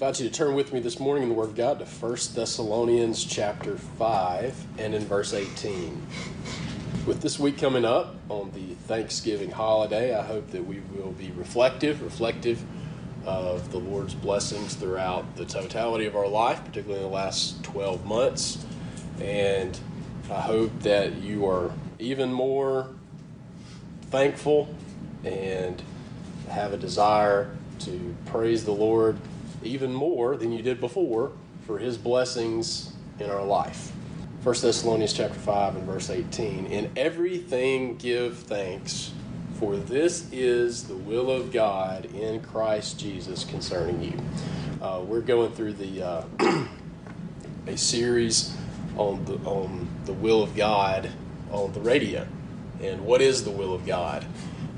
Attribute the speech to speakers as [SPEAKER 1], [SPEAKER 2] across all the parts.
[SPEAKER 1] invite you to turn with me this morning in the Word of God to 1 Thessalonians chapter 5 and in verse 18. With this week coming up on the Thanksgiving holiday, I hope that we will be reflective, reflective of the Lord's blessings throughout the totality of our life, particularly in the last 12 months. And I hope that you are even more thankful and have a desire to praise the Lord even more than you did before for his blessings in our life. 1 Thessalonians chapter 5 and verse 18. In everything give thanks, for this is the will of God in Christ Jesus concerning you. Uh, we're going through the uh, a series on the on the will of God on the radio, and what is the will of God,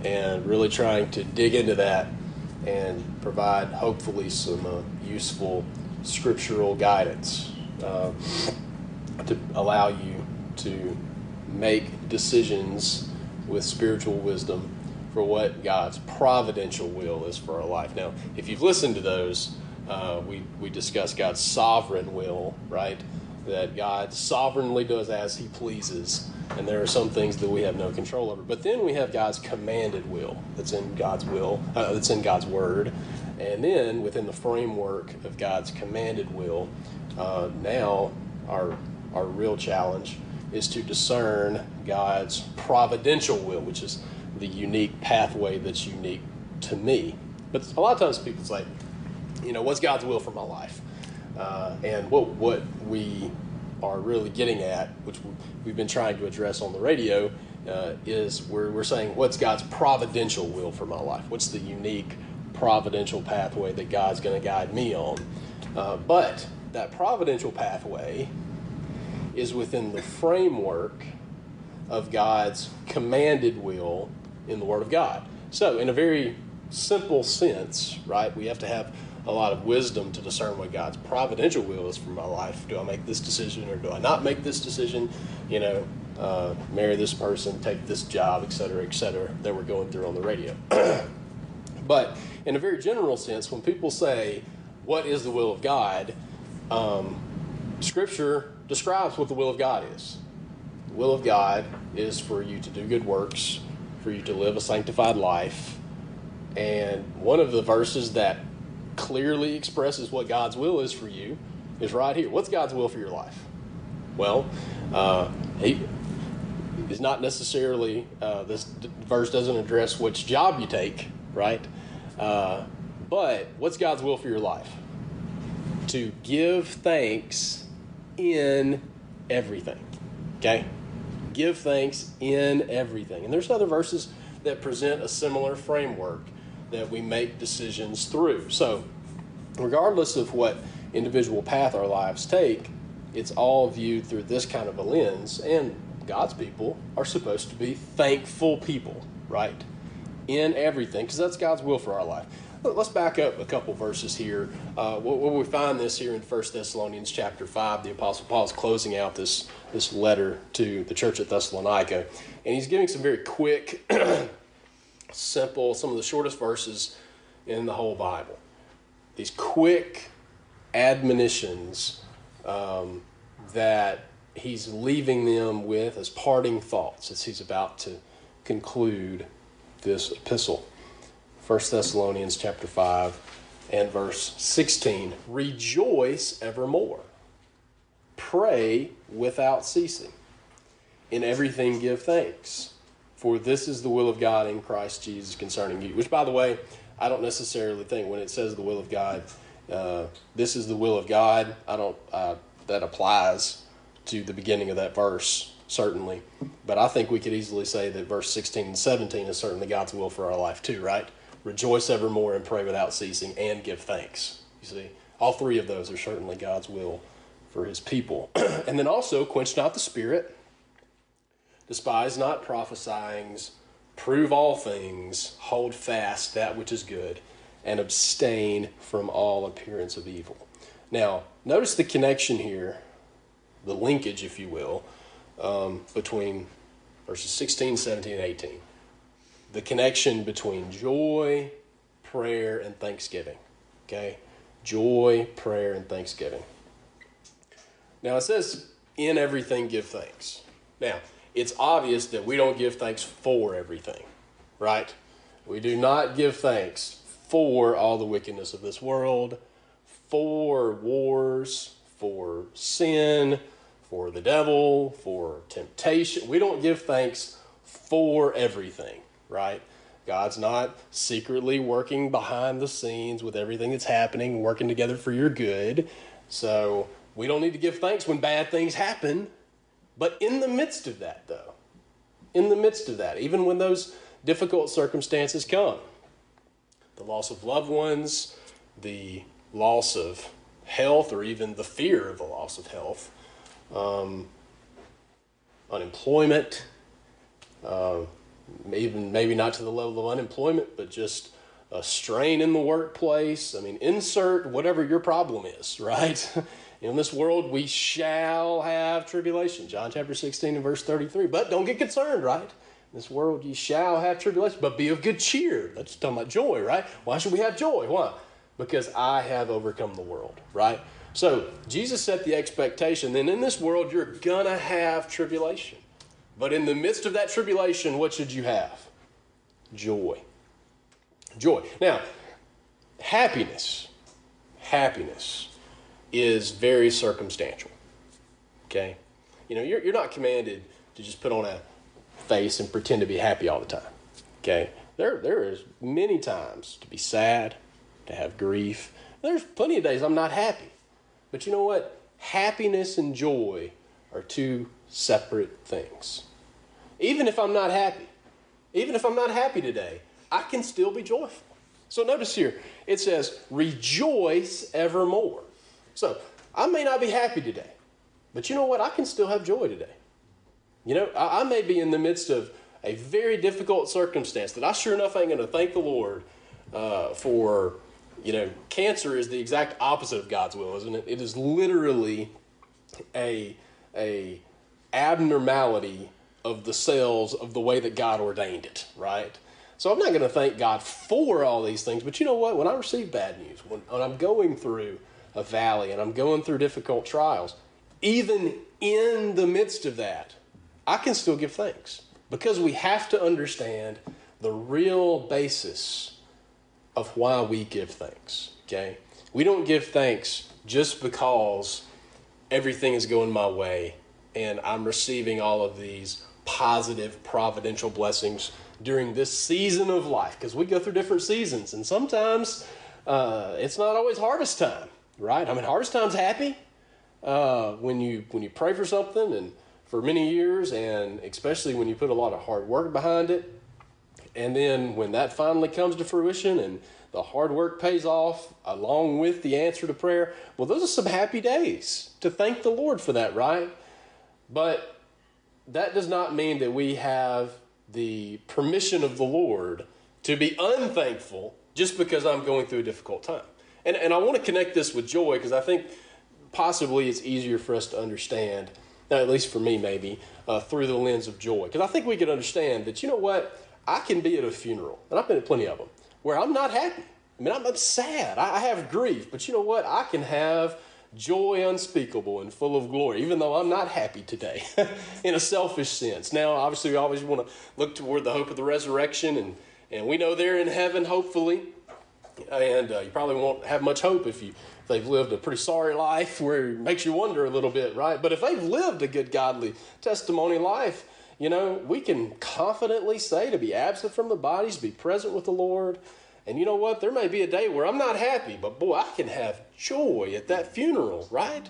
[SPEAKER 1] and really trying to dig into that and provide hopefully some uh, useful scriptural guidance uh, to allow you to make decisions with spiritual wisdom for what God's providential will is for our life. Now, if you've listened to those, uh, we, we discussed God's sovereign will, right? That God sovereignly does as He pleases and there are some things that we have no control over. But then we have God's commanded will that's in God's will, uh, that's in God's word, and then within the framework of God's commanded will, uh, now our our real challenge is to discern God's providential will, which is the unique pathway that's unique to me. But a lot of times people say, you know, what's God's will for my life? Uh, and what what we are really getting at, which we've been trying to address on the radio, uh, is we're, we're saying, what's God's providential will for my life? What's the unique providential pathway that God's going to guide me on? Uh, but that providential pathway is within the framework of God's commanded will in the Word of God. So, in a very simple sense, right, we have to have a lot of wisdom to discern what God's providential will is for my life. Do I make this decision or do I not make this decision? You know, uh, marry this person, take this job, et cetera, et cetera, that we're going through on the radio. but in a very general sense, when people say, What is the will of God? Um, scripture describes what the will of God is. The will of God is for you to do good works, for you to live a sanctified life. And one of the verses that clearly expresses what God's will is for you is right here. What's God's will for your life? Well, uh, he is not necessarily, uh, this verse doesn't address which job you take, right? Uh, but what's God's will for your life? To give thanks in everything. Okay? Give thanks in everything. And there's other verses that present a similar framework that we make decisions through. So, regardless of what individual path our lives take, it's all viewed through this kind of a lens. And God's people are supposed to be thankful people, right? In everything, because that's God's will for our life. Let's back up a couple verses here. Uh, what, we find this here in 1 Thessalonians chapter 5, the Apostle Paul is closing out this, this letter to the church at Thessalonica. And he's giving some very quick simple, some of the shortest verses in the whole Bible. These quick admonitions um, that he's leaving them with as parting thoughts as he's about to conclude this epistle. 1 Thessalonians chapter 5 and verse 16. Rejoice evermore. Pray without ceasing. In everything give thanks for this is the will of God in Christ Jesus concerning you. Which, by the way, I don't necessarily think when it says the will of God, uh, this is the will of God. I don't. Uh, that applies to the beginning of that verse certainly, but I think we could easily say that verse sixteen and seventeen is certainly God's will for our life too. Right? Rejoice evermore and pray without ceasing, and give thanks. You see, all three of those are certainly God's will for his people. and then also, quench not the spirit, despise not prophesyings, prove all things, hold fast that which is good, and abstain from all appearance of evil. Now, notice the connection here, the linkage, if you will, um, between verses 16, 17, and 18. The connection between joy, prayer, and thanksgiving. Okay? Joy, prayer, and thanksgiving. Now, it says, in everything give thanks. Now, it's obvious that we don't give thanks for everything, right? We do not give thanks for all the wickedness of this world, for wars, for sin, for the devil, for temptation. We don't give thanks for everything, right? God's not secretly working behind the scenes with everything that's happening, working together for your good. So we don't need to give thanks when bad things happen. But in the midst of that, though, in the midst of that, even when those difficult circumstances come, the loss of loved ones, the loss of health, or even the fear of the loss of health, um, unemployment, uh, even maybe not to the level of unemployment, but just a strain in the workplace. I mean, insert whatever your problem is, right? In this world, we shall have tribulation. John chapter 16 and verse 33. But don't get concerned, right? In this world, you shall have tribulation, but be of good cheer. That's talking about joy, right? Why should we have joy? Why? Because I have overcome the world, right? So Jesus set the expectation. Then in this world, you're going to have tribulation. But in the midst of that tribulation, what should you have? Joy. Joy. Now, happiness. Happiness is very circumstantial. Okay? You know, you're, you're not commanded to just put on a face and pretend to be happy all the time. Okay? There, there is many times to be sad, to have grief. There's plenty of days I'm not happy. But you know what? Happiness and joy are two separate things. Even if I'm not happy, even if I'm not happy today, I can still be joyful. So notice here, it says, rejoice evermore. So I may not be happy today, but you know what? I can still have joy today. You know, I, I may be in the midst of a very difficult circumstance that I sure enough ain't going to thank the Lord uh, for. You know, cancer is the exact opposite of God's will, isn't it? It is literally a a abnormality of the cells of the way that God ordained it, right? So I'm not going to thank God for all these things, but you know what? When I receive bad news, when, when I'm going through a valley and I'm going through difficult trials, even in the midst of that, I can still give thanks because we have to understand the real basis of why we give thanks. Okay? We don't give thanks just because everything is going my way and I'm receiving all of these positive providential blessings during this season of life because we go through different seasons and sometimes uh, it's not always harvest time right? I mean, hardest times happy uh, when you when you pray for something and for many years, and especially when you put a lot of hard work behind it, and then when that finally comes to fruition and the hard work pays off along with the answer to prayer, well, those are some happy days to thank the Lord for that, right? But that does not mean that we have the permission of the Lord to be unthankful just because I'm going through a difficult time. And, and I want to connect this with joy because I think possibly it's easier for us to understand, at least for me maybe, uh, through the lens of joy. Because I think we can understand that, you know what, I can be at a funeral, and I've been at plenty of them, where I'm not happy. I mean, I'm, I'm sad. I, I have grief. But you know what? I can have joy unspeakable and full of glory, even though I'm not happy today in a selfish sense. Now, obviously, we always want to look toward the hope of the resurrection, and, and we know they're in heaven, hopefully and uh, you probably won't have much hope if you if they've lived a pretty sorry life where it makes you wonder a little bit, right? But if they've lived a good godly testimony life, you know, we can confidently say to be absent from the bodies, be present with the Lord. And you know what? There may be a day where I'm not happy, but boy, I can have joy at that funeral, right?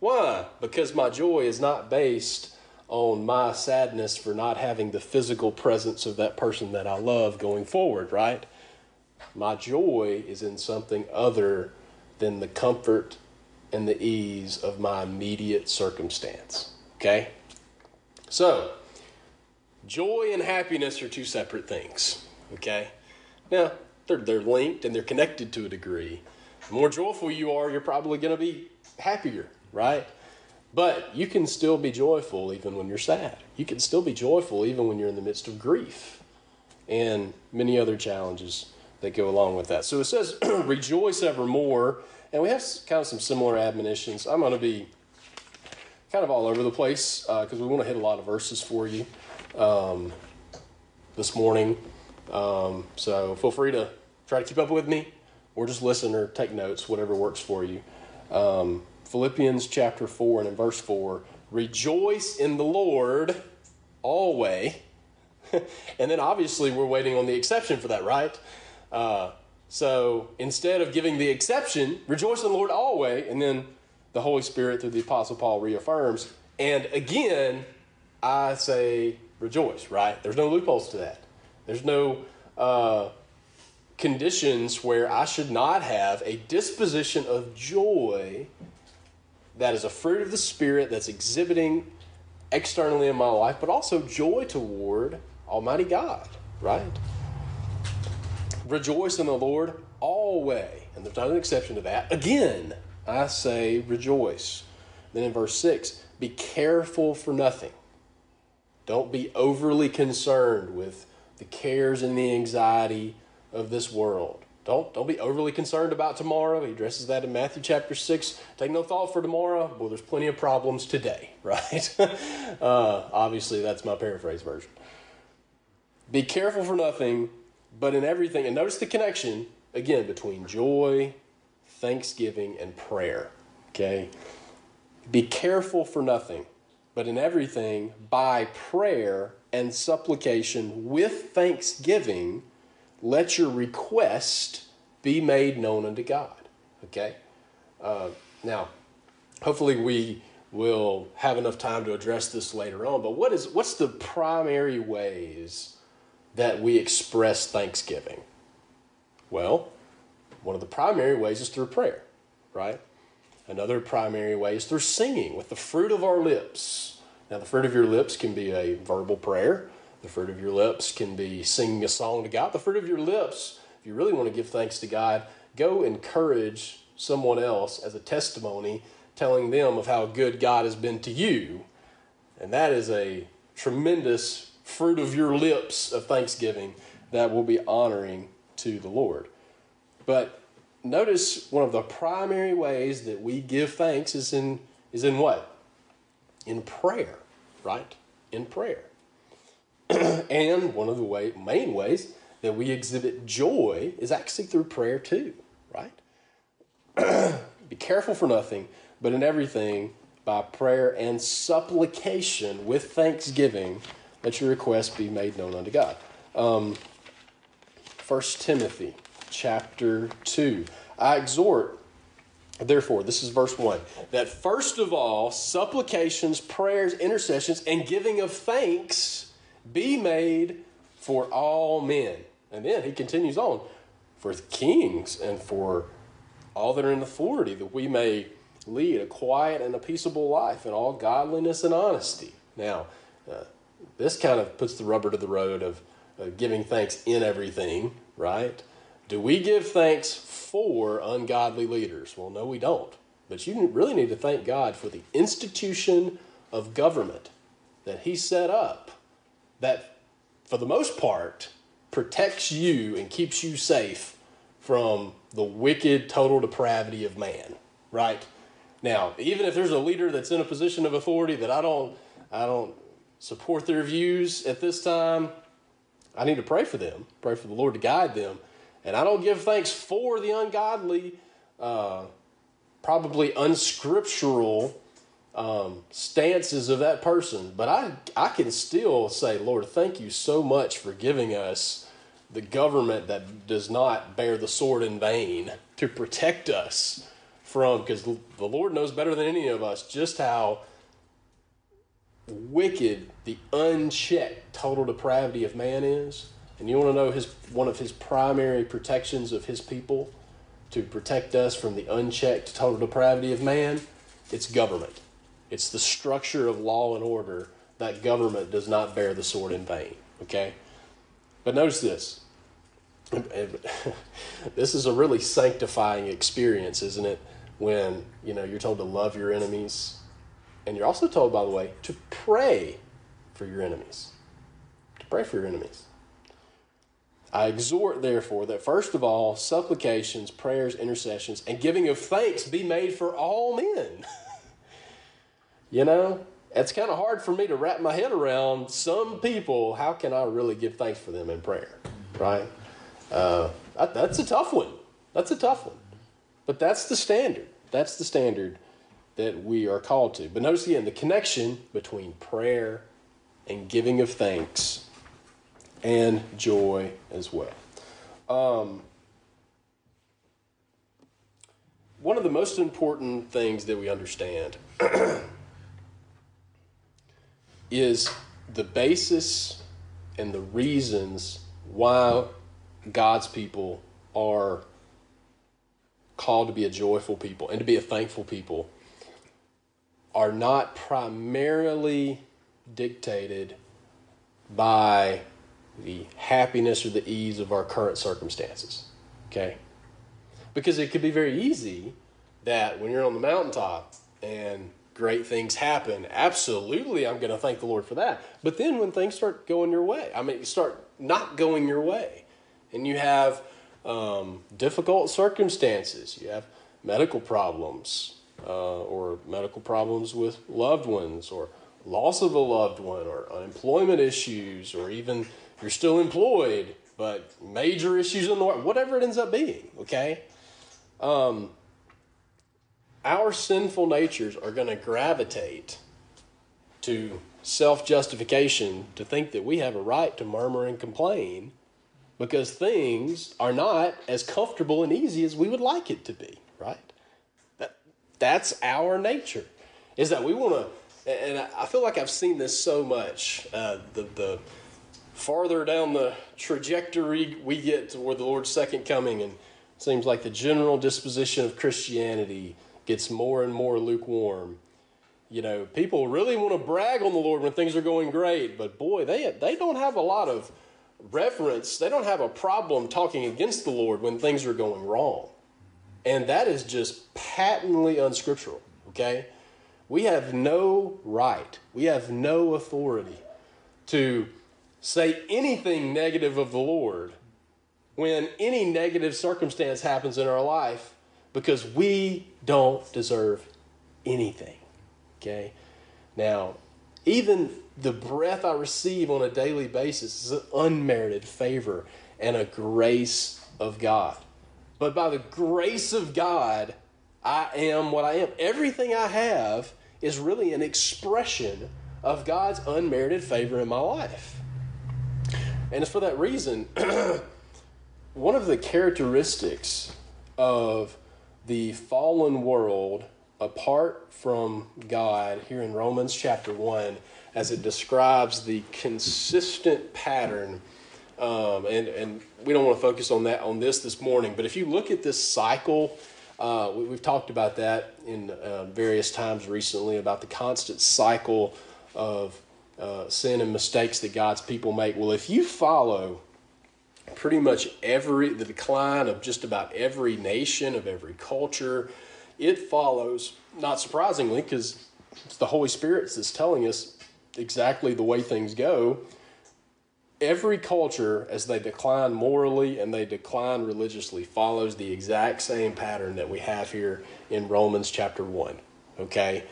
[SPEAKER 1] Why? Because my joy is not based on my sadness for not having the physical presence of that person that I love going forward, right? My joy is in something other than the comfort and the ease of my immediate circumstance. Okay? So, joy and happiness are two separate things. Okay? Now, they're, they're linked and they're connected to a degree. The more joyful you are, you're probably going to be happier, right? But you can still be joyful even when you're sad. You can still be joyful even when you're in the midst of grief and many other challenges that go along with that. So it says, rejoice evermore. And we have kind of some similar admonitions. I'm going to be kind of all over the place because uh, we want to hit a lot of verses for you um, this morning. Um, so feel free to try to keep up with me or just listen or take notes, whatever works for you. Um, Philippians chapter 4 and in verse 4 Rejoice in the Lord always. and then obviously we're waiting on the exception for that, right? Uh, so instead of giving the exception, rejoice in the Lord always, and then the Holy Spirit through the Apostle Paul reaffirms, and again, I say rejoice, right? There's no loopholes to that. There's no uh, conditions where I should not have a disposition of joy that is a fruit of the Spirit that's exhibiting externally in my life, but also joy toward Almighty God, right? Rejoice in the Lord always. And there's not an exception to that. Again, I say rejoice. Then in verse 6, be careful for nothing. Don't be overly concerned with the cares and the anxiety of this world. Don't, don't be overly concerned about tomorrow. He addresses that in Matthew chapter 6. Take no thought for tomorrow. Well, there's plenty of problems today, right? uh, obviously, that's my paraphrase version. Be careful for nothing, but in everything, and notice the connection again between joy, thanksgiving, and prayer. Okay? Be careful for nothing, but in everything, by prayer and supplication with thanksgiving, let your request be made known unto God. Okay? Uh, now, hopefully, we will have enough time to address this later on, but what is what's the primary ways that we express thanksgiving? Well, one of the primary ways is through prayer, right? Another primary way is through singing with the fruit of our lips. Now, the fruit of your lips can be a verbal prayer. The fruit of your lips can be singing a song to God. The fruit of your lips, if you really want to give thanks to God, go encourage someone else as a testimony, telling them of how good God has been to you. And that is a tremendous fruit of your lips of thanksgiving that will be honoring to the Lord. But notice one of the primary ways that we give thanks is in is in what? In prayer, right? In prayer. and one of the way, main ways that we exhibit joy is actually through prayer too, right? Be careful for nothing, but in everything by prayer and supplication with thanksgiving let your request be made known unto God. Um, 1 Timothy chapter 2. I exhort, therefore, this is verse 1, that first of all, supplications, prayers, intercessions, and giving of thanks be made for all men. And then he continues on, for kings and for all that are in authority, that we may lead a quiet and a peaceable life in all godliness and honesty. Now, uh, this kind of puts the rubber to the road of, of giving thanks in everything, right? Do we give thanks for ungodly leaders? Well, no, we don't. But you really need to thank God for the institution of government that He set up that, for the most part, protects you and keeps you safe from the wicked, total depravity of man, right? Now, even if there's a leader that's in a position of authority that I don't, I don't support their views at this time, I need to pray for them, pray for the Lord to guide them. And I don't give thanks for the ungodly, uh, probably unscriptural um, stances of that person, but I, I can still say, Lord, thank you so much for giving us the government that does not bear the sword in vain to protect us from, because the Lord knows better than any of us just how wicked the unchecked total depravity of man is, and you want to know his one of his primary protections of his people to protect us from the unchecked total depravity of man? It's government. It's the structure of law and order that government does not bear the sword in vain. Okay? But notice this. this is a really sanctifying experience, isn't it? When, you know, you're told to love your enemies. And you're also told, by the way, to pray for your enemies. To pray for your enemies. I exhort, therefore, that first of all, supplications, prayers, intercessions, and giving of thanks be made for all men. you know, it's kind of hard for me to wrap my head around some people. How can I really give thanks for them in prayer? Right? Uh, that, that's a tough one. That's a tough one. But that's the standard. That's the standard that we are called to. But notice again the connection between prayer and giving of thanks and joy as well. Um, one of the most important things that we understand is the basis and the reasons why God's people are called to be a joyful people and to be a thankful people are not primarily dictated by the happiness or the ease of our current circumstances. Okay? Because it could be very easy that when you're on the mountaintop and great things happen, absolutely I'm going to thank the Lord for that. But then when things start going your way, I mean, start not going your way, and you have um, difficult circumstances, you have medical problems, uh, or medical problems with loved ones, or loss of a loved one, or unemployment issues, or even you're still employed, but major issues in the world, whatever it ends up being, okay? Um, our sinful natures are going to gravitate to self justification to think that we have a right to murmur and complain because things are not as comfortable and easy as we would like it to be, right? That, that's our nature, is that we want to, and I feel like I've seen this so much. Uh, the, the farther down the trajectory we get toward the Lord's second coming, and it seems like the general disposition of Christianity gets more and more lukewarm. You know, people really want to brag on the Lord when things are going great, but boy, they they don't have a lot of reverence. They don't have a problem talking against the Lord when things are going wrong. And that is just patently unscriptural, okay? We have no right, we have no authority to say anything negative of the Lord when any negative circumstance happens in our life because we don't deserve anything. Okay? Now, even the breath I receive on a daily basis is an unmerited favor and a grace of God. But by the grace of God, I am what I am. Everything I have is really an expression of God's unmerited favor in my life. And it's for that reason, one of the characteristics of the fallen world apart from God here in Romans chapter 1 as it describes the consistent pattern. Um, and, and we don't want to focus on that on this this morning, but if you look at this cycle, uh, we, have talked about that in uh, various times recently about the constant cycle of uh, sin and mistakes that God's people make. Well, if you follow pretty much every the decline of just about every nation of every culture it follows not surprisingly because the holy spirit that's telling us exactly the way things go every culture as they decline morally and they decline religiously follows the exact same pattern that we have here in romans chapter 1 okay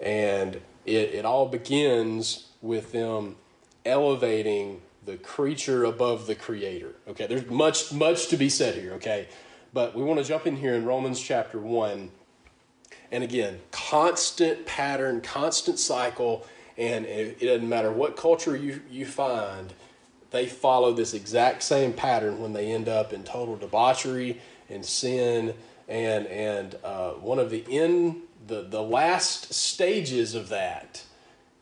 [SPEAKER 1] and it, it all begins with them elevating the creature above the creator. Okay, there's much much to be said here, okay? But we want to jump in here in Romans chapter 1. And again, constant pattern, constant cycle, and it, it doesn't matter what culture you, you find, they follow this exact same pattern when they end up in total debauchery and sin and and uh, one of the in the the last stages of that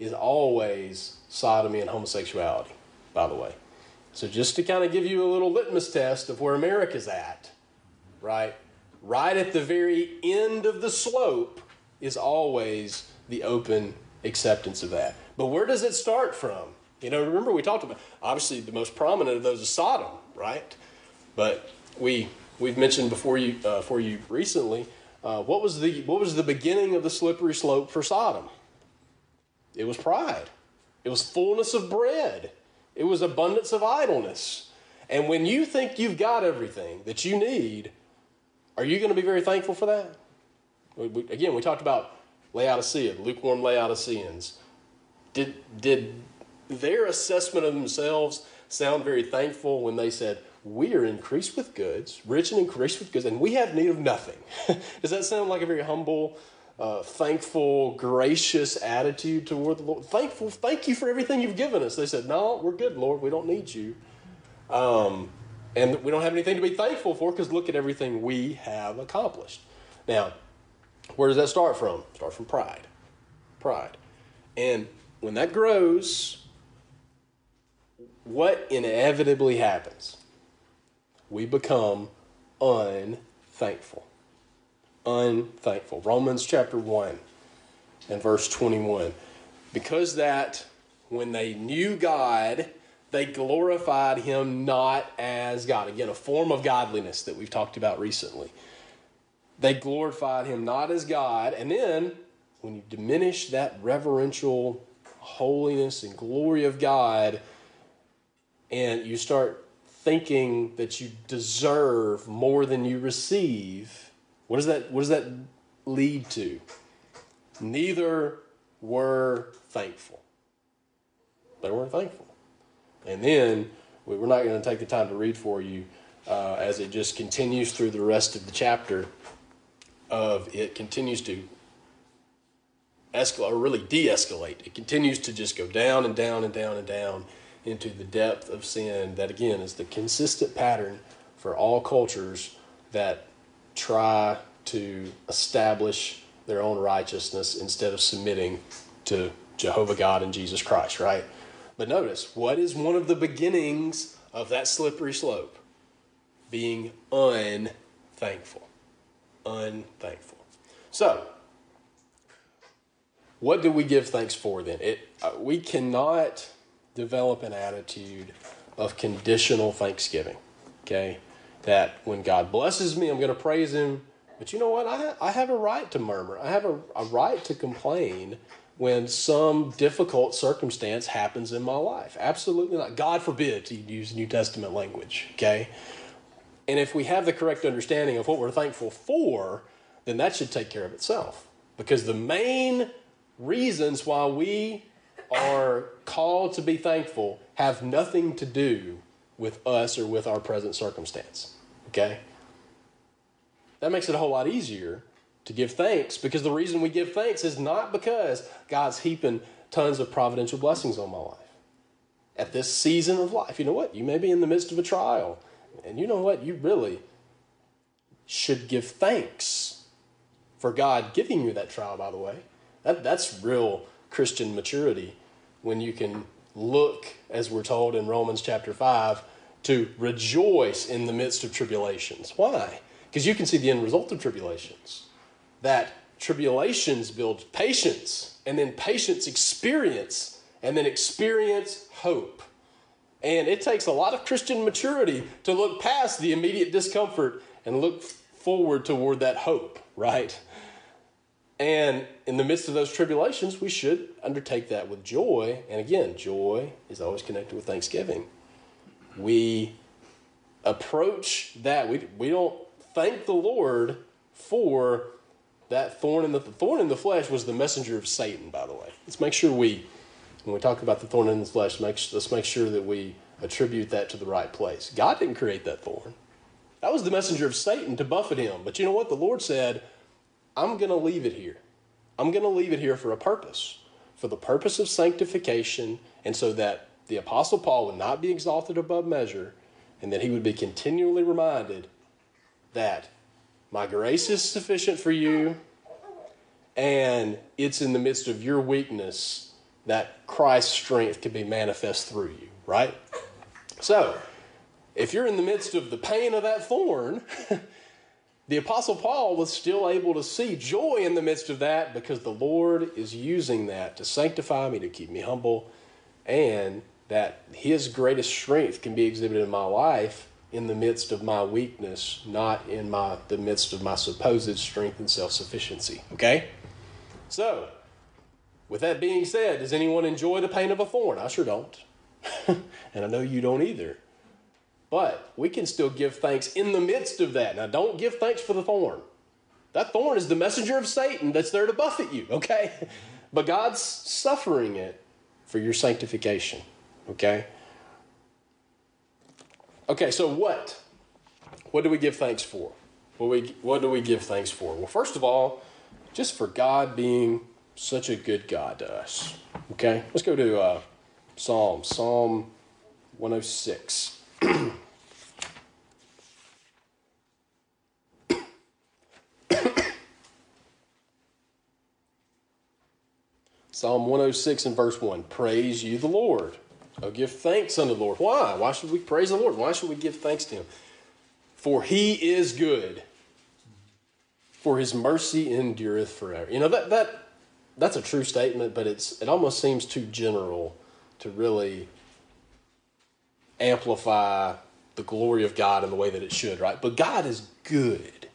[SPEAKER 1] is always sodomy and homosexuality by the way. So, just to kind of give you a little litmus test of where America's at, right? right at the very end of the slope is always the open acceptance of that. But where does it start from? You know, remember we talked about obviously the most prominent of those is Sodom, right? But we we've mentioned before you uh, for you recently. Uh, what was the what was the beginning of the slippery slope for Sodom? It was pride. It was fullness of bread. It was abundance of idleness. And when you think you've got everything that you need, are you going to be very thankful for that? We, we, again, we talked about Laodicea, lukewarm Laodiceans. Did, did their assessment of themselves sound very thankful when they said, We are increased with goods, rich and increased with goods, and we have need of nothing? Does that sound like a very humble, uh, thankful, gracious attitude toward the Lord? Thankful, thank you for everything you've given us. They said, No, we're good, Lord. We don't need you. Um, and we don't have anything to be thankful for because look at everything we have accomplished. Now, where does that start from? Start from pride. Pride. And when that grows, what inevitably happens? We become unthankful. Unthankful. Romans chapter 1 and verse 21. Because that when they knew God, they glorified him not as God. Again, a form of godliness that we've talked about recently. They glorified him not as God. And then, when you diminish that reverential holiness and glory of God, and you start thinking that you deserve more than you receive, what does that, what does that lead to? Neither were thankful. They weren't thankful. And then we're not going to take the time to read for you uh, as it just continues through the rest of the chapter of it continues to escalate or really de-escalate. It continues to just go down and down and down and down into the depth of sin that again is the consistent pattern for all cultures that try to establish their own righteousness instead of submitting to Jehovah God and Jesus Christ, right? But notice, what is one of the beginnings of that slippery slope? Being unthankful unthankful. So, what do we give thanks for then? It, uh, we cannot develop an attitude of conditional thanksgiving. Okay? That when God blesses me, I'm going to praise Him. But you know what? I, I have a right to murmur, I have a, a right to complain when some difficult circumstance happens in my life. Absolutely not. God forbid to use New Testament language. Okay? And if we have the correct understanding of what we're thankful for, then that should take care of itself. Because the main reasons why we are called to be thankful have nothing to do with us or with our present circumstance. Okay? That makes it a whole lot easier to give thanks because the reason we give thanks is not because God's heaping tons of providential blessings on my life. At this season of life, you know what? You may be in the midst of a trial and you know what? You really should give thanks for God giving you that trial, by the way. That, that's real Christian maturity when you can look, as we're told in Romans chapter 5, to rejoice in the midst of tribulations. Why? Because you can see the end result of tribulations. That tribulations build patience, and then patience experience, and then experience hope. And it takes a lot of Christian maturity to look past the immediate discomfort and look forward toward that hope, right? And in the midst of those tribulations, we should undertake that with joy. And again, joy is always connected with thanksgiving. We approach that, we, we don't thank the Lord for that thorn in the, the thorn in the flesh was the messenger of Satan, by the way. Let's make sure we when we talk about the thorn in the flesh, make, let's make sure that we attribute that to the right place. God didn't create that thorn. That was the messenger of Satan to buffet him. But you know what? The Lord said, I'm going to leave it here. I'm going to leave it here for a purpose, for the purpose of sanctification, and so that the Apostle Paul would not be exalted above measure, and that he would be continually reminded that my grace is sufficient for you, and it's in the midst of your weakness that Christ's strength can be manifest through you, right? So, if you're in the midst of the pain of that thorn, the Apostle Paul was still able to see joy in the midst of that because the Lord is using that to sanctify me, to keep me humble, and that His greatest strength can be exhibited in my life in the midst of my weakness, not in my the midst of my supposed strength and self sufficiency. Okay? So, with that being said, does anyone enjoy the pain of a thorn? I sure don't. and I know you don't either. But we can still give thanks in the midst of that. Now, don't give thanks for the thorn. That thorn is the messenger of Satan that's there to buffet you, okay? But God's suffering it for your sanctification, okay? Okay, so what? What do we give thanks for? What, we, what do we give thanks for? Well, first of all, just for God being such a good God to us. Okay, let's go to uh, Psalm, Psalm 106. Psalm 106 and verse 1 Praise you the Lord. Oh, give thanks unto the Lord. Why? Why should we praise the Lord? Why should we give thanks to Him? For He is good, for His mercy endureth forever. You know, that, that, that's a true statement, but it's, it almost seems too general to really amplify the glory of God in the way that it should, right? But God is good.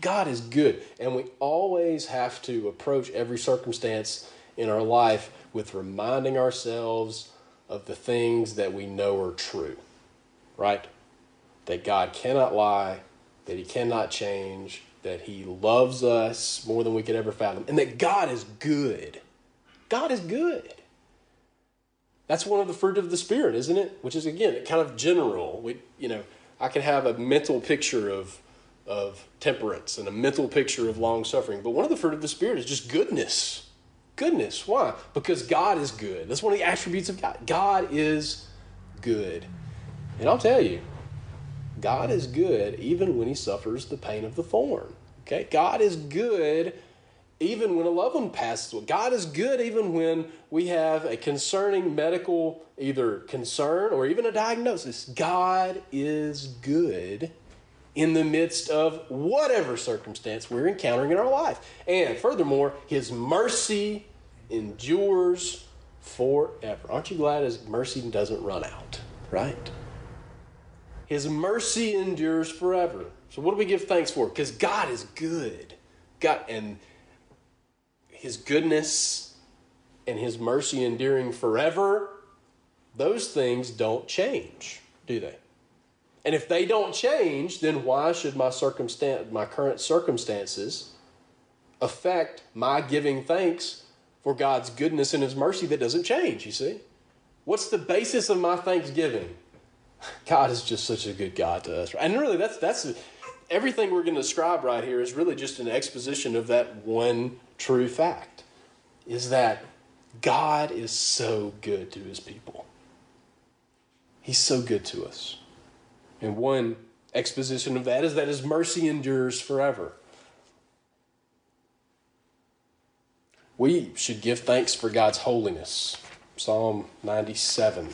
[SPEAKER 1] God is good. And we always have to approach every circumstance in our life with reminding ourselves of the things that we know are true, right? That God cannot lie, that He cannot change, that He loves us more than we could ever fathom, and that God is good. God is good. That's one of the fruit of the Spirit, isn't it? Which is, again, kind of general. We, you know, I can have a mental picture of, of temperance and a mental picture of long suffering, but one of the fruit of the Spirit is just goodness Goodness. Why? Because God is good. That's one of the attributes of God. God is good. And I'll tell you, God is good even when he suffers the pain of the thorn. Okay? God is good even when a loved one passes away. God is good even when we have a concerning medical either concern or even a diagnosis. God is good in the midst of whatever circumstance we're encountering in our life. And furthermore, his mercy endures forever. Aren't you glad his mercy doesn't run out, right? His mercy endures forever. So what do we give thanks for? Because God is good. God and his goodness and his mercy enduring forever, those things don't change, do they? And if they don't change, then why should my circumstance my current circumstances affect my giving thanks for God's goodness and His mercy that doesn't change, you see? What's the basis of my thanksgiving? God is just such a good God to us. And really, that's, that's everything we're going to describe right here is really just an exposition of that one true fact is that God is so good to His people. He's so good to us. And one exposition of that is that His mercy endures forever. We should give thanks for God's holiness. Psalm 97.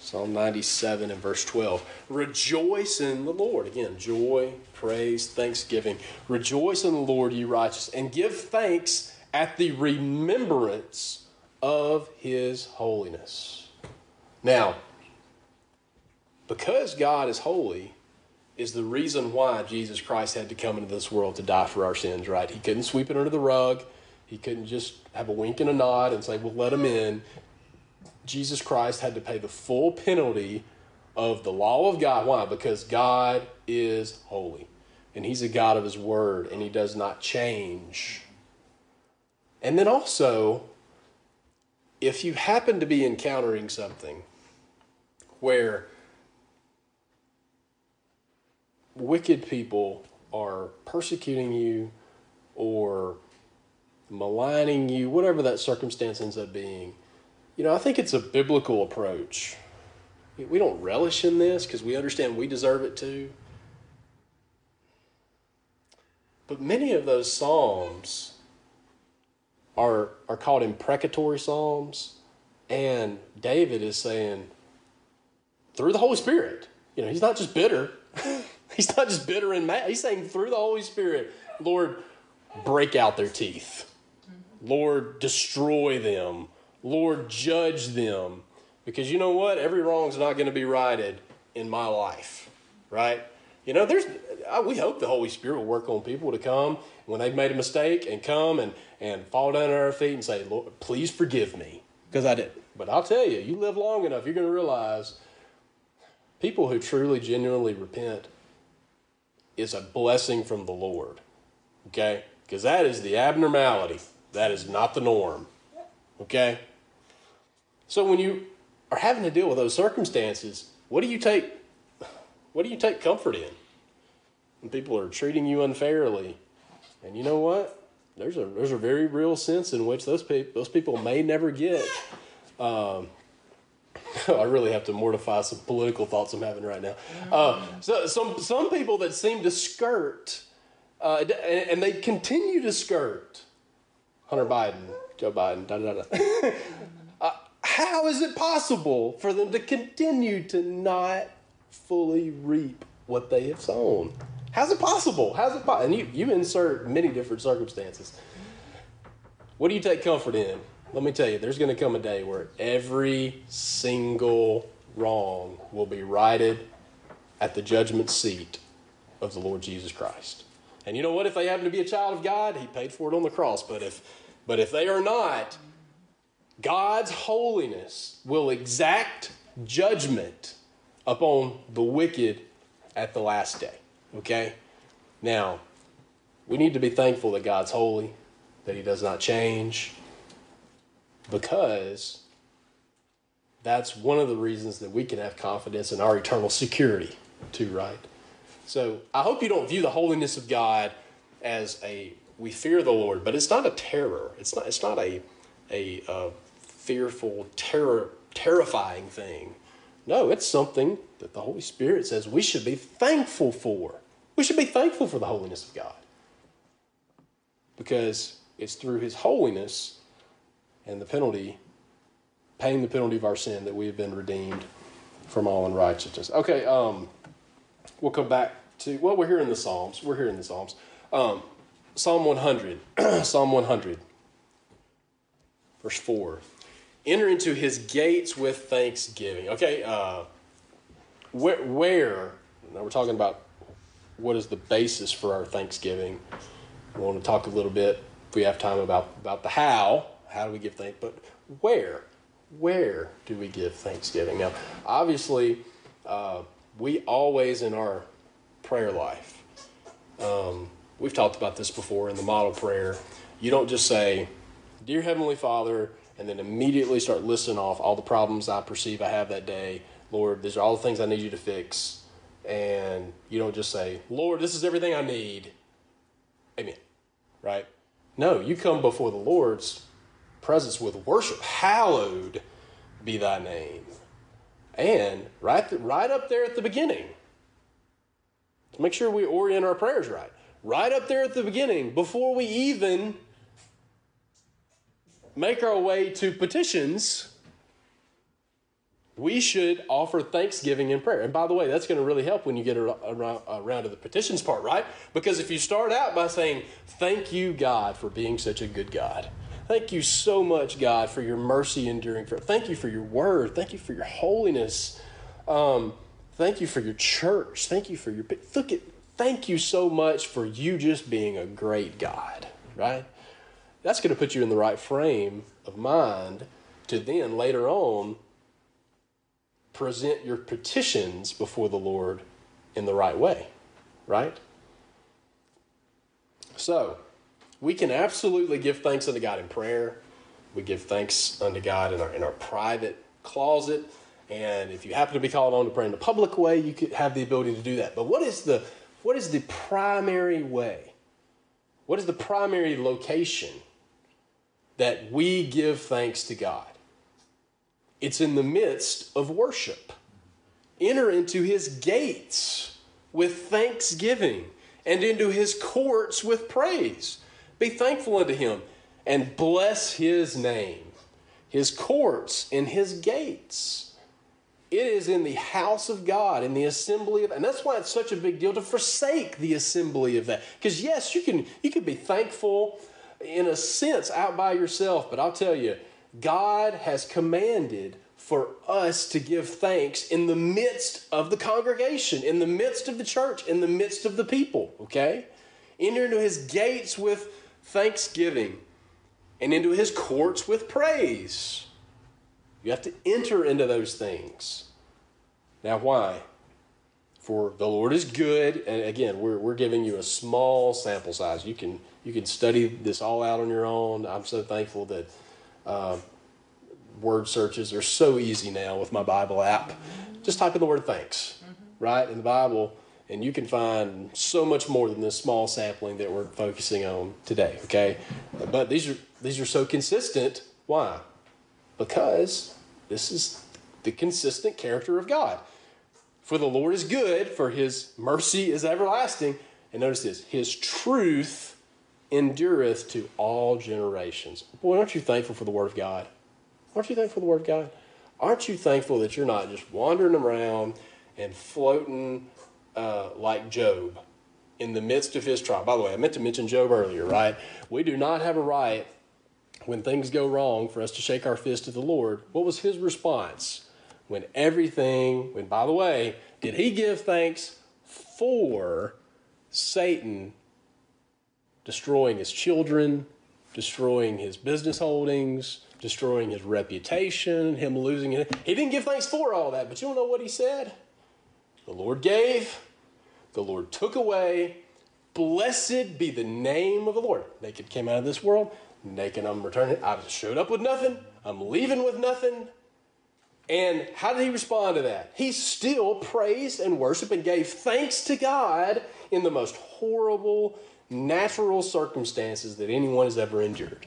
[SPEAKER 1] Psalm 97 and verse 12. Rejoice in the Lord. Again, joy, praise, thanksgiving. Rejoice in the Lord, ye righteous, and give thanks at the remembrance of his holiness. Now, because God is holy, is the reason why Jesus Christ had to come into this world to die for our sins, right? He couldn't sweep it under the rug. He couldn't just have a wink and a nod and say, "Well, let him in." Jesus Christ had to pay the full penalty of the law of God. Why? Because God is holy. And He's a God of His Word, and He does not change. And then also, if you happen to be encountering something where wicked people are persecuting you or maligning you, whatever that circumstance ends up being, you know, I think it's a biblical approach. We don't relish in this because we understand we deserve it too. But many of those psalms are, are called imprecatory psalms. And David is saying, through the Holy Spirit, you know, he's not just bitter, He's not just bitter and mad. He's saying through the Holy Spirit, Lord, break out their teeth. Lord, destroy them. Lord, judge them. Because you know what? Every wrong's not going to be righted in my life, right? You know, there's. We hope the Holy Spirit will work on people to come when they've made a mistake and come and and fall down at our feet and say, "Lord, please forgive me," because I did. But I'll tell you, you live long enough, you're going to realize people who truly, genuinely repent is a blessing from the Lord. Okay, because that is the abnormality. That is not the norm. Okay. So when you are having to deal with those circumstances, what do you take what do you take comfort in? When people are treating you unfairly. And you know what? There's a there's a very real sense in which those people those people may never get. Um, I really have to mortify some political thoughts I'm having right now. Uh, so some some people that seem to skirt, uh, and, and, they continue to skirt. Hunter Biden, Joe Biden, da da da. uh, how is it possible for them to continue to not fully reap what they have sown. How's it possible? How's it possible? And you, you insert many different circumstances. What do you take comfort in? Let me tell you, there's going to come a day where every single wrong will be righted at the judgment seat of the Lord Jesus Christ. And you know what? If they happen to be a child of God, He paid for it on the cross. But if, but if they are not, God's holiness will exact judgment upon the wicked at the last day. Okay? Now, we need to be thankful that God's holy, that He does not change, because that's one of the reasons that we can have confidence in our eternal security, too, right? So I hope you don't view the holiness of God as a we fear the Lord, but it's not a terror. It's not. It's not a a uh, fearful, terror, terrifying thing. No, it's something that the Holy Spirit says we should be thankful for. We should be thankful for the holiness of God. Because it's through His holiness and the penalty, paying the penalty of our sin, that we have been redeemed from all unrighteousness. Okay, um, we'll come back to, well, we're here in the Psalms. We're here in the Psalms. Um, Psalm 100. Psalm 100, verse 4 enter into his gates with thanksgiving. Okay, uh, where, where, now we're talking about what is the basis for our thanksgiving. We want to talk a little bit, if we have time, about, about the how. How do we give thanks? But where? Where do we give thanksgiving? Now, obviously, uh, we always in our prayer life, um, we've talked about this before in the model prayer. You don't just say, Dear Heavenly Father, and then immediately start listing off all the problems I perceive I have that day. Lord, these are all the things I need you to fix. And you don't just say, Lord, this is everything I need. Amen. Right? No, you come before the Lord's presence with worship. Hallowed be thy name. And right, right up there at the beginning, to make sure we orient our prayers right. Right up there at the beginning, before we even make our way to petitions, we should offer thanksgiving in prayer. And by the way, that's going to really help when you get around to the petitions part, right? Because if you start out by saying, Thank you, God, for being such a good God. Thank you so much, God, for your mercy enduring. For, thank you for your word. Thank you for your holiness. Um, thank you for your church. Thank you for your. Look at. Thank you so much for you just being a great God, right? that's going to put you in the right frame of mind to then later on present your petitions before the Lord in the right way, right? So, we can absolutely give thanks unto God in prayer. We give thanks unto God in our, in our private closet. And if you happen to be called on to pray in a public way, you could have the ability to do that. But what is the, what is the primary way? What is the primary location that we give thanks to God. It's in the midst of worship. Enter into his gates with thanksgiving and into his courts with praise. Be thankful unto him and bless his name, his courts and his gates. It is in the house of God, in the assembly of, and that's why it's such a big deal to forsake the assembly of that. Because yes, you can you can be thankful in a sense out by yourself, but I'll tell you, God has commanded for us to give thanks in the midst of the congregation, in the midst of the church, in the midst of the people. Okay, enter into His gates with thanksgiving, and into His courts with praise. You have to enter into those things. Now, why? For the Lord is good, and again, we're, we're giving you a small sample size. You can you can study this all out on your own. I'm so thankful that uh, word searches are so easy now with my Bible app. Just type in the word thanks, right, in the Bible, and you can find so much more than this small sampling that we're focusing on today. Okay, but these are these are so consistent. Why? Because this is the consistent character of God. For the Lord is good, for his mercy is everlasting. And notice this his truth endureth to all generations. Boy, aren't you thankful for the Word of God? Aren't you thankful for the Word of God? Aren't you thankful that you're not just wandering around and floating uh, like Job in the midst of his trial? By the way, I meant to mention Job earlier, right? We do not have a right when things go wrong for us to shake our fist at the Lord, what was his response? When everything, when by the way, did he give thanks for Satan destroying his children, destroying his business holdings, destroying his reputation, him losing it? He didn't give thanks for all that, but you don't know what he said? The Lord gave, the Lord took away. Blessed be the name of the Lord. Naked came out of this world naked I'm returning. I showed up with nothing. I'm leaving with nothing. And how did he respond to that? He still praised and worshiped and gave thanks to God in the most horrible natural circumstances that anyone has ever endured.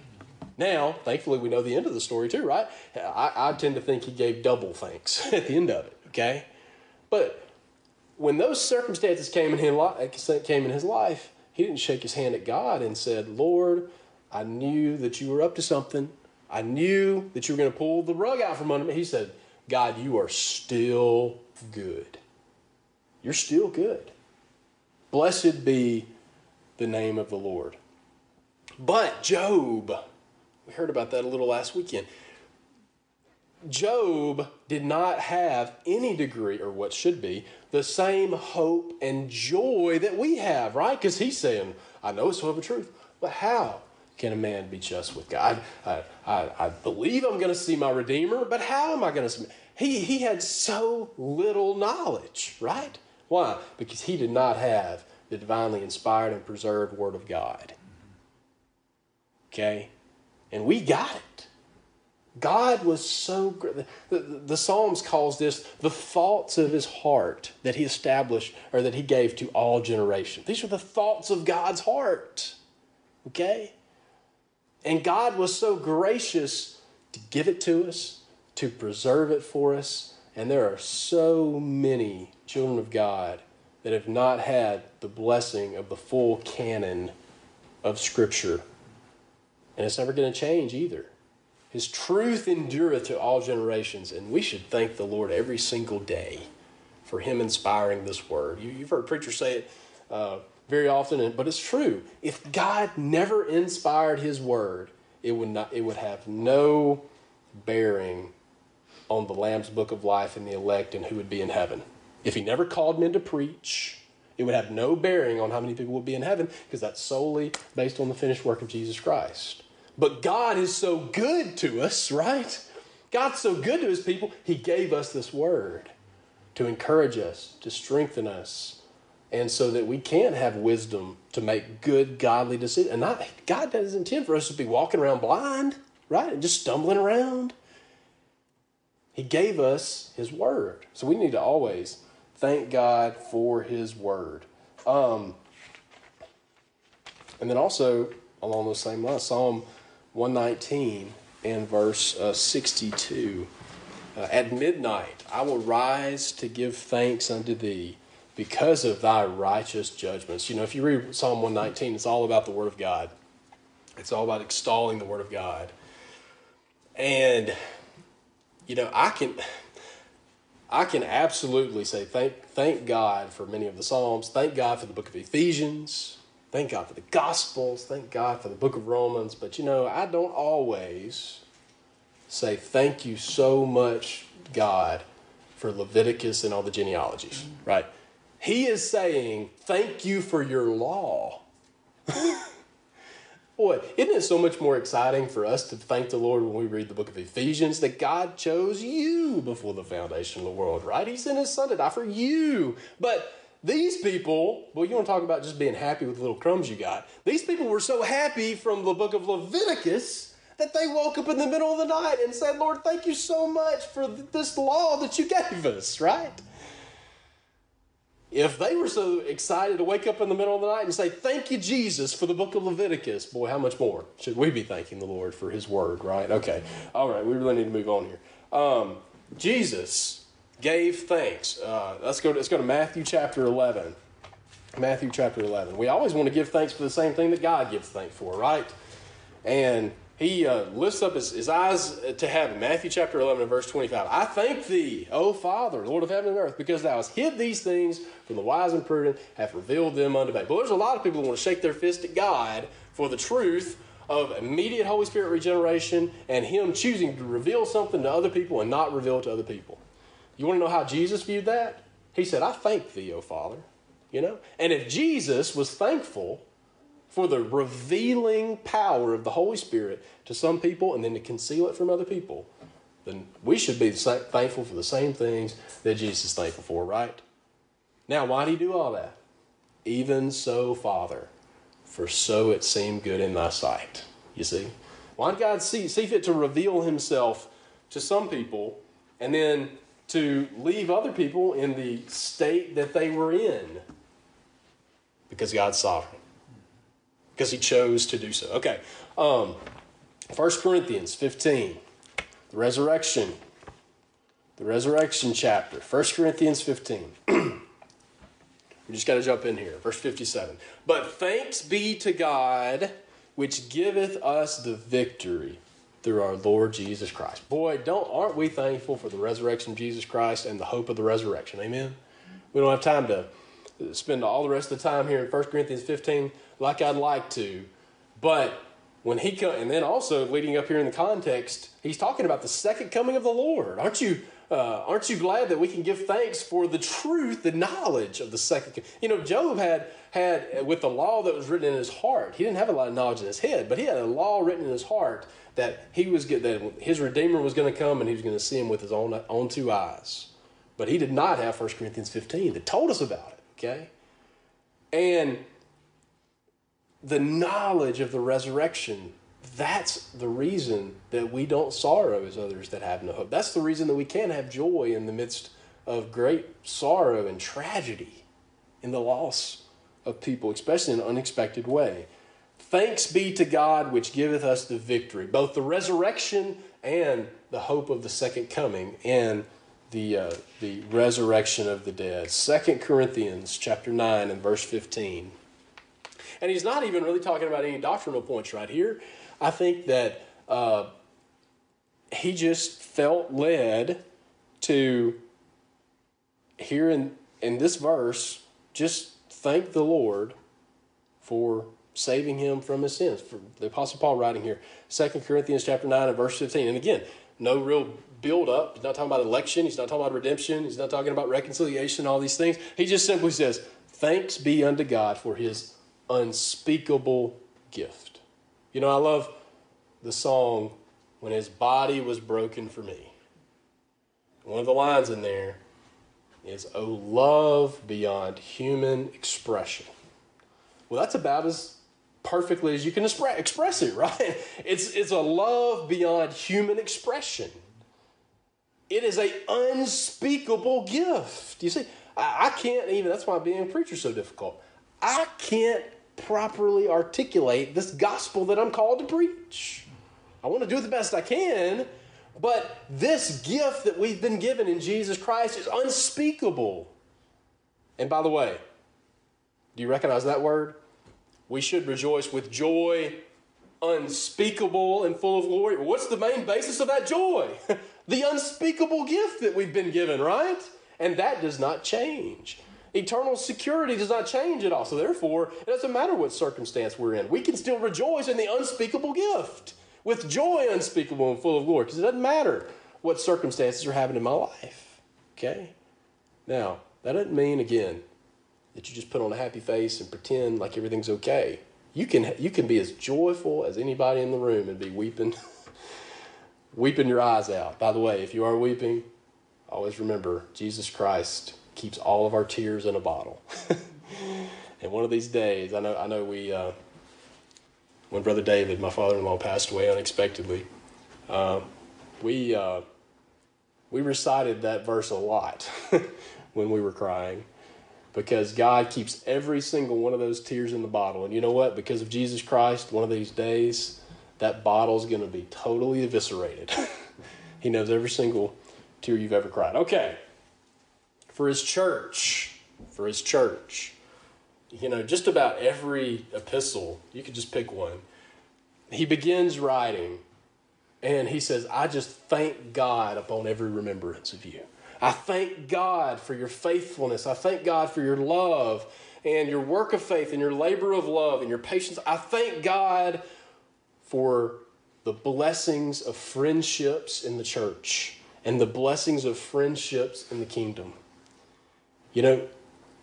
[SPEAKER 1] Now, thankfully, we know the end of the story too, right? I, I tend to think he gave double thanks at the end of it, okay? But when those circumstances came in, his, came in his life, he didn't shake his hand at God and said, Lord, I knew that you were up to something. I knew that you were going to pull the rug out from under me. He said, God, you are still good. You're still good. Blessed be the name of the Lord. But Job, we heard about that a little last weekend. Job did not have any degree, or what should be, the same hope and joy that we have, right? Because he's saying, I know it's of the truth, but how? can a man be just with God? I, I, I believe I'm going to see my Redeemer, but how am I going to see? He, he had so little knowledge, right? Why? Because he did not have the divinely inspired and preserved Word of God. Okay? And we got it. God was so great. The, the, the, Psalms calls this the thoughts of his heart that he established or that he gave to all generations. These are the thoughts of God's heart. Okay? And God was so gracious to give it to us, to preserve it for us. And there are so many children of God that have not had the blessing of the full canon of Scripture. And it's never going to change either. His truth endureth to all generations, and we should thank the Lord every single day for Him inspiring this word. You, have heard preachers say it uh, very often, but it's true. If God never inspired His Word, it would not. It would have no bearing on the Lamb's Book of Life and the elect and who would be in heaven. If He never called men to preach, it would have no bearing on how many people would be in heaven because that's solely based on the finished work of Jesus Christ. But God is so good to us, right? God's so good to His people. He gave us this Word to encourage us, to strengthen us and so that we can have wisdom to make good, godly decisions. And not, God doesn't intend for us to be walking around blind, right? And just stumbling around. He gave us His Word. So we need to always thank God for His Word. Um, and then also, along those same lines, Psalm 119 and verse uh, 62. Uh, At midnight I will rise to give thanks unto Thee because of thy righteous judgments. You know, if you read Psalm 119, it's all about the Word of God, it's all about extolling the Word of God. And, you know, I can. I can absolutely say thank thank God for many of the Psalms. Thank God for the book of Ephesians. Thank God for the Gospels. Thank God for the book of Romans. But you know, I don't always say thank you so much, God, for Leviticus and all the genealogies, right? He is saying, Thank you for your law. Boy, isn't it so much more exciting for us to thank the Lord when we read the book of Ephesians that God chose you before the foundation of the world, right? He sent his son to die for you. But these people, well, you want to talk about just being happy with the little crumbs you got. These people were so happy from the book of Leviticus that they woke up in the middle of the night and said, Lord, thank you so much for this law that you gave us, right? If they were so excited to wake up in the middle of the night and say, Thank you, Jesus, for the book of Leviticus, boy, how much more should we be thanking the Lord for his word, right? Okay. All right, we really need to move on here. Um, Jesus gave thanks. Uh, let's, go to, let's go to Matthew chapter 11. Matthew chapter 11. We always want to give thanks for the same thing that God gives thanks for, right? And he uh, lifts up his, his eyes to heaven. Matthew chapter 11 and verse 25. I thank thee, O Father, Lord of heaven and earth, because thou hast hid these things from the wise and prudent, have revealed them unto babes. But there's a lot of people who want to shake their fist at God for the truth of immediate Holy Spirit regeneration and Him choosing to reveal something to other people and not reveal it to other people. You want to know how Jesus viewed that? He said, I thank thee, O Father. You know? And if Jesus was thankful for the revealing power of the Holy Spirit to some people and then to conceal it from other people, then we should be thankful for the same things that Jesus is thankful for, right? Now, why did he do all that? Even so, Father, for so it seemed good in thy sight. You see? Why did God see, see fit to reveal himself to some people and then to leave other people in the state that they were in? Because God's sovereign because he chose to do so. Okay. Um, 1 Corinthians 15, the resurrection. The resurrection chapter. 1 Corinthians 15. we just got to jump in here. Verse 57. But thanks be to God, which giveth us the victory through our Lord Jesus Christ. Boy, don't aren't we thankful for the resurrection of Jesus Christ and the hope of the resurrection? Amen. We don't have time to spend all the rest of the time here in 1 Corinthians 15 like I'd like to. But when he come, and then also leading up here in the context, he's talking about the second coming of the Lord. Aren't you? Uh, aren't you glad that we can give thanks for the truth, the knowledge of the second? You know, Job had had with the law that was written in his heart. He didn't have a lot of knowledge in his head, but he had a law written in his heart that he was that his redeemer was going to come and he was going to see him with his own own two eyes. But he did not have 1 Corinthians 15 that told us about it. Okay, and the knowledge of the resurrection that's the reason that we don't sorrow as others that have no hope. That's the reason that we can have joy in the midst of great sorrow and tragedy in the loss of people, especially in an unexpected way. Thanks be to God which giveth us the victory, both the resurrection and the hope of the second coming and the, uh, the resurrection of the dead. Second Corinthians chapter 9 and verse 15. And he's not even really talking about any doctrinal points right here. I think that uh, he just felt led to here in, in this verse just thank the Lord for saving him from his sins. For the Apostle Paul writing here, 2 Corinthians chapter 9 and verse 15. And again, no real build up. He's not talking about election. He's not talking about redemption. He's not talking about reconciliation, all these things. He just simply says, Thanks be unto God for his unspeakable gift. You know, I love the song, When His Body Was Broken for Me. One of the lines in there is, Oh, love beyond human expression. Well, that's about as perfectly as you can express it, right? It's, it's a love beyond human expression. It is a unspeakable gift. You see, I, I can't even, that's why being a preacher is so difficult. I can't properly articulate this gospel that I'm called to preach. I want to do the best I can, but this gift that we've been given in Jesus Christ is unspeakable. And by the way, do you recognize that word? We should rejoice with joy unspeakable and full of glory. What's the main basis of that joy? The unspeakable gift that we've been given, right? And that does not change. Eternal security does not change at all. So, therefore, it doesn't matter what circumstance we're in. We can still rejoice in the unspeakable gift with joy unspeakable and full of glory because it doesn't matter what circumstances are happening in my life. Okay? Now, that doesn't mean, again, that you just put on a happy face and pretend like everything's okay. You can, you can be as joyful as anybody in the room and be weeping, weeping your eyes out. By the way, if you are weeping, always remember Jesus Christ keeps all of our tears in a bottle. and one of these days, I know, I know we, uh, when Brother David, my father-in-law, passed away unexpectedly, uh, we uh, we recited that verse a lot when we were crying, because God keeps every single one of those tears in the bottle. And you know what? Because of Jesus Christ, one of these days, that bottle's going to be totally eviscerated. he knows every single tear you've ever cried. Okay for his church, for his church. You know, just about every epistle, you could just pick one. He begins writing and he says, I just thank God upon every remembrance of you. I thank God for your faithfulness. I thank God for your love and your work of faith and your labor of love and your patience. I thank God for the blessings of friendships in the church and the blessings of friendships in the kingdom. You know,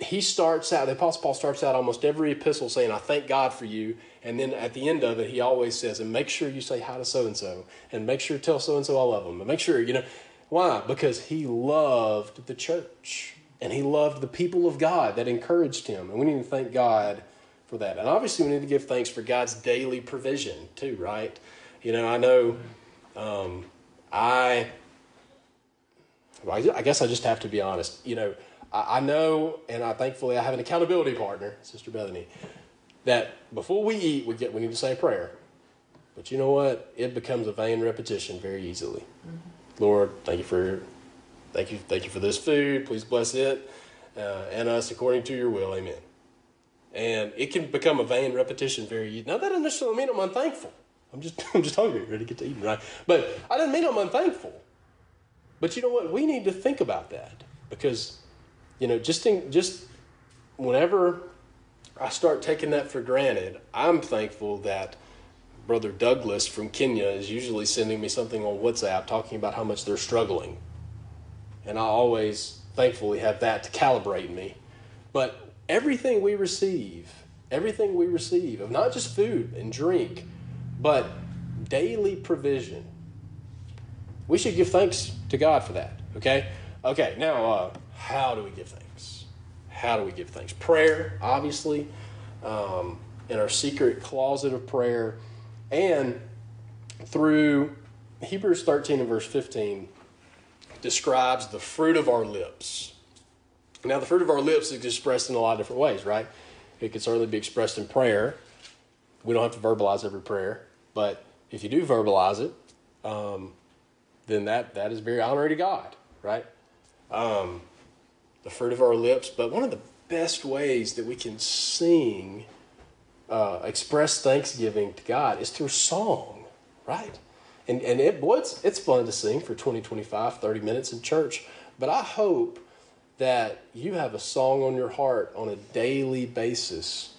[SPEAKER 1] he starts out, the Apostle Paul starts out almost every epistle saying, I thank God for you. And then at the end of it, he always says, and make sure you say hi to so and so, and make sure tell so and so I love them. And make sure, you know, why? Because he loved the church and he loved the people of God that encouraged him. And we need to thank God for that. And obviously, we need to give thanks for God's daily provision, too, right? You know, I know um, I, I guess I just have to be honest. You know, I, know, and I thankfully I have an accountability partner, Sister Bethany, that before we eat, we get we need to say a prayer. But you know what? It becomes a vain repetition very easily. Mm-hmm. Lord, thank you for thank you thank you for this food. Please bless it uh, and us according to your will. Amen. And it can become a vain repetition very easily. Now that doesn't necessarily mean I'm unthankful. I'm just I'm just hungry, ready to get to eating, right? But I didn't mean I'm unthankful. But you know what? We need to think about that because you know, just in, just whenever I start taking that for granted, I'm thankful that Brother Douglas from Kenya is usually sending me something on WhatsApp talking about how much they're struggling. And I always thankfully have that to calibrate me. But everything we receive, everything we receive of not just food and drink, but daily provision, we should give thanks to God for that. Okay? Okay, now, uh, how do we give thanks? How do we give thanks? Prayer, obviously, um, in our secret closet of prayer, and through Hebrews 13 and verse 15 describes the fruit of our lips. Now, the fruit of our lips is expressed in a lot of different ways, right? It can certainly be expressed in prayer. We don't have to verbalize every prayer, but if you do verbalize it, um, then that, that is very honoring to God, right? Um, the fruit of our lips, but one of the best ways that we can sing, uh, express thanksgiving to God is through song, right? And, and it, boy, it's, it's fun to sing for 20, 25, 30 minutes in church. But I hope that you have a song on your heart on a daily basis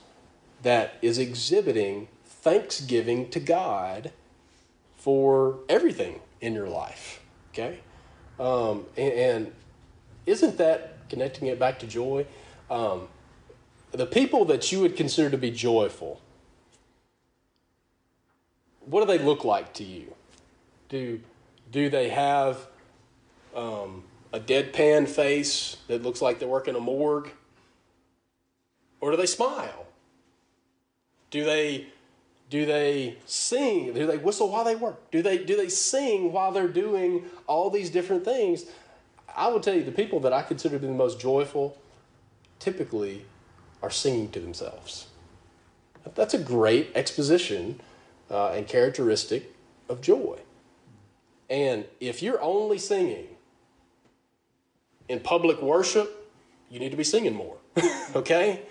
[SPEAKER 1] that is exhibiting thanksgiving to God for everything in your life. Okay? Um, and, and, isn't that connecting it back to joy, um, the people that you would consider to be joyful, what do they look like to you? Do, do they have um, a deadpan face that looks like they work in a morgue? Or do they smile? Do they do they sing? Do they whistle while they work? Do they do they sing while they're doing all these different things? I will tell you, the people that I consider to be the most joyful typically are singing to themselves. That's a great exposition uh, and characteristic of joy. And if you're only singing in public worship, you need to be singing more. okay?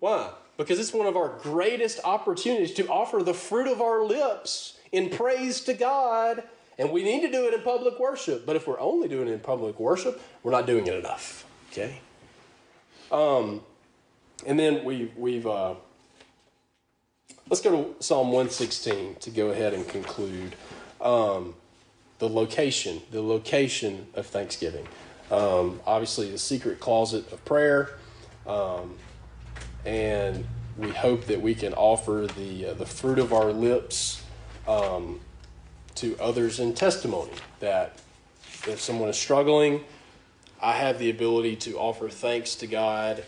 [SPEAKER 1] Why? Because it's one of our greatest opportunities to offer the fruit of our lips in praise to God And we need to do it in public worship. But if we're only doing it in public worship, we're not doing it enough. Okay? Um, and then we, we've, uh, let's go to Psalm 116 to go ahead and conclude. Um, the location, the location of Thanksgiving. Um, obviously, the secret closet of prayer. Um, and we hope that we can offer the, uh, the fruit of our lips um, to others in testimony. That if someone is struggling, I have the ability to offer thanks to God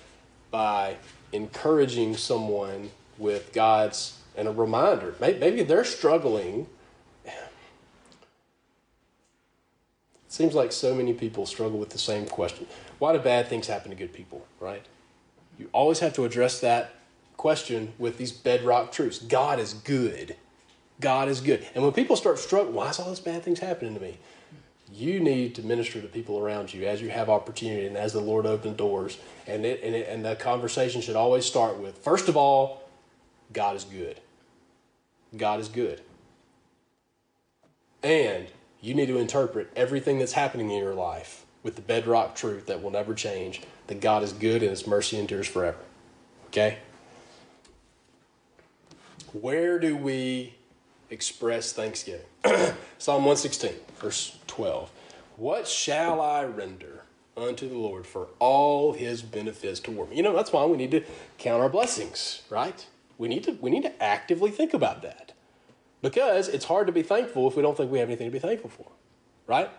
[SPEAKER 1] by encouraging someone with God's and a reminder. Maybe they're struggling. It seems like so many people struggle with the same question. Why do bad things happen to good people, right? You always have to address that question with these bedrock truths. God is good. God is good. And when people start struggling, why is all these bad things happening to me? You need to minister to people around you as you have opportunity and as the Lord opens doors. And it, and, it, and the conversation should always start with first of all, God is good. God is good. And you need to interpret everything that's happening in your life with the bedrock truth that will never change that God is good and his mercy endures forever. Okay? Where do we express thanksgiving? Psalm 116, verse 12. What shall I render unto the Lord for all his benefits toward me? You know, that's why we need to count our blessings, right? We need to we need to actively think about that. Because it's hard to be thankful if we don't think we have anything to be thankful for. Right?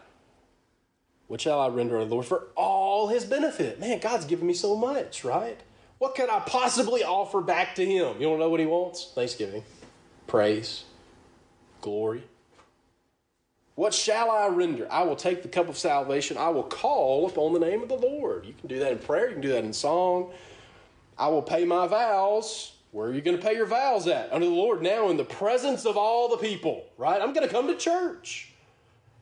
[SPEAKER 1] What shall I render unto the Lord for all his benefit? Man, God's given me so much, right? What could I possibly offer back to him? You don't know what he wants? Thanksgiving, praise, glory. What shall I render? I will take the cup of salvation. I will call upon the name of the Lord. You can do that in prayer, you can do that in song. I will pay my vows. Where are you going to pay your vows at? Under the Lord now in the presence of all the people, right? I'm going to come to church.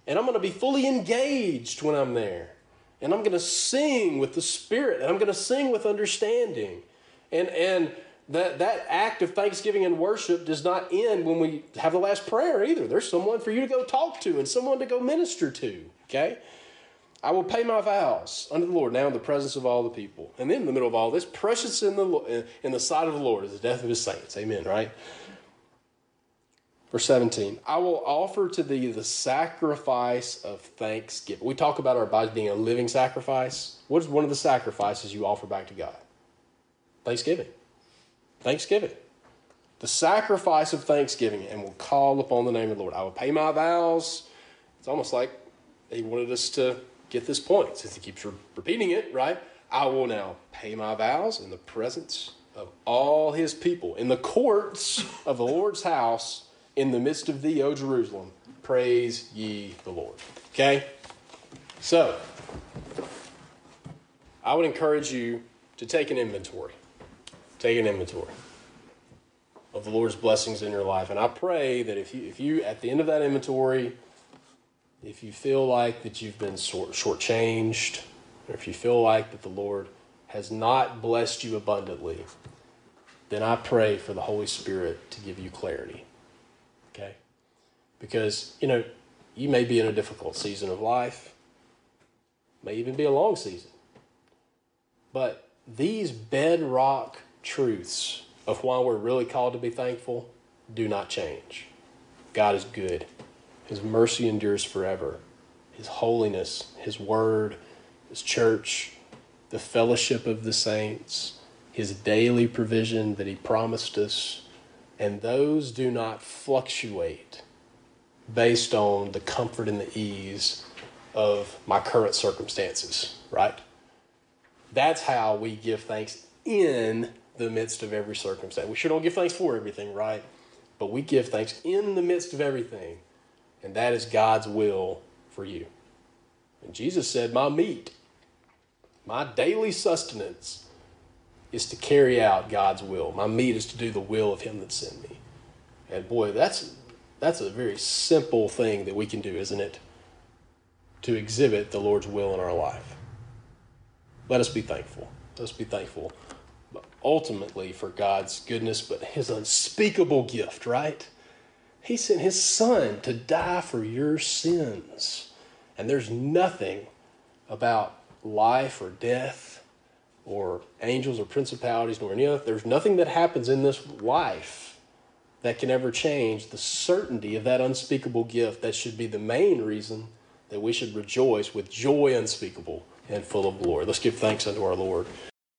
[SPEAKER 1] And I'm going to be fully engaged when I'm there. And I'm going to sing with the Spirit. And I'm going to sing with understanding. And, and that, that act of thanksgiving and worship does not end when we have the last prayer either. There's someone for you to go talk to and someone to go minister to, okay? I will pay my vows unto the Lord now in the presence of all the people. And then in the middle of all this, precious in the, in the sight of the Lord is the death of his saints. Amen, right? Verse 17, I will offer to thee the sacrifice of thanksgiving. We talk about our bodies being a living sacrifice. What is one of the sacrifices you offer back to God? Thanksgiving. Thanksgiving. The sacrifice of thanksgiving, and will call upon the name of the Lord. I will pay my vows. It's almost like he wanted us to get this point since he keeps re- repeating it, right? I will now pay my vows in the presence of all his people, in the courts of the Lord's house, in the midst of thee, O Jerusalem. Praise ye the Lord. Okay? So, I would encourage you to take an inventory. Take an inventory of the Lord's blessings in your life. And I pray that if you, if you at the end of that inventory, if you feel like that you've been short, shortchanged, or if you feel like that the Lord has not blessed you abundantly, then I pray for the Holy Spirit to give you clarity. Okay? Because, you know, you may be in a difficult season of life, may even be a long season. But these bedrock truths of why we're really called to be thankful do not change. God is good. His mercy endures forever. His holiness, His word, His church, the fellowship of the saints, His daily provision that He promised us, and those do not fluctuate based on the comfort and the ease of my current circumstances, right? That's how we give thanks in the midst of every circumstance. We sure don't give thanks for everything, right? But we give thanks in the midst of everything and that is God's will for you. And Jesus said, My meat, my daily sustenance is to carry out God's will. My meat is to do the will of Him that sent me. And boy, that's that's a very simple thing that we can do, isn't it? To exhibit the Lord's will in our life. Let us be thankful. Let us be thankful ultimately for God's goodness, but His unspeakable gift, right? He sent his son to die for your sins. And there's nothing about life or death or angels or principalities nor any other. There's nothing that happens in this life that can ever change the certainty of that unspeakable gift that should be the main reason that we should rejoice with joy unspeakable and full of glory. Let's give thanks unto our Lord.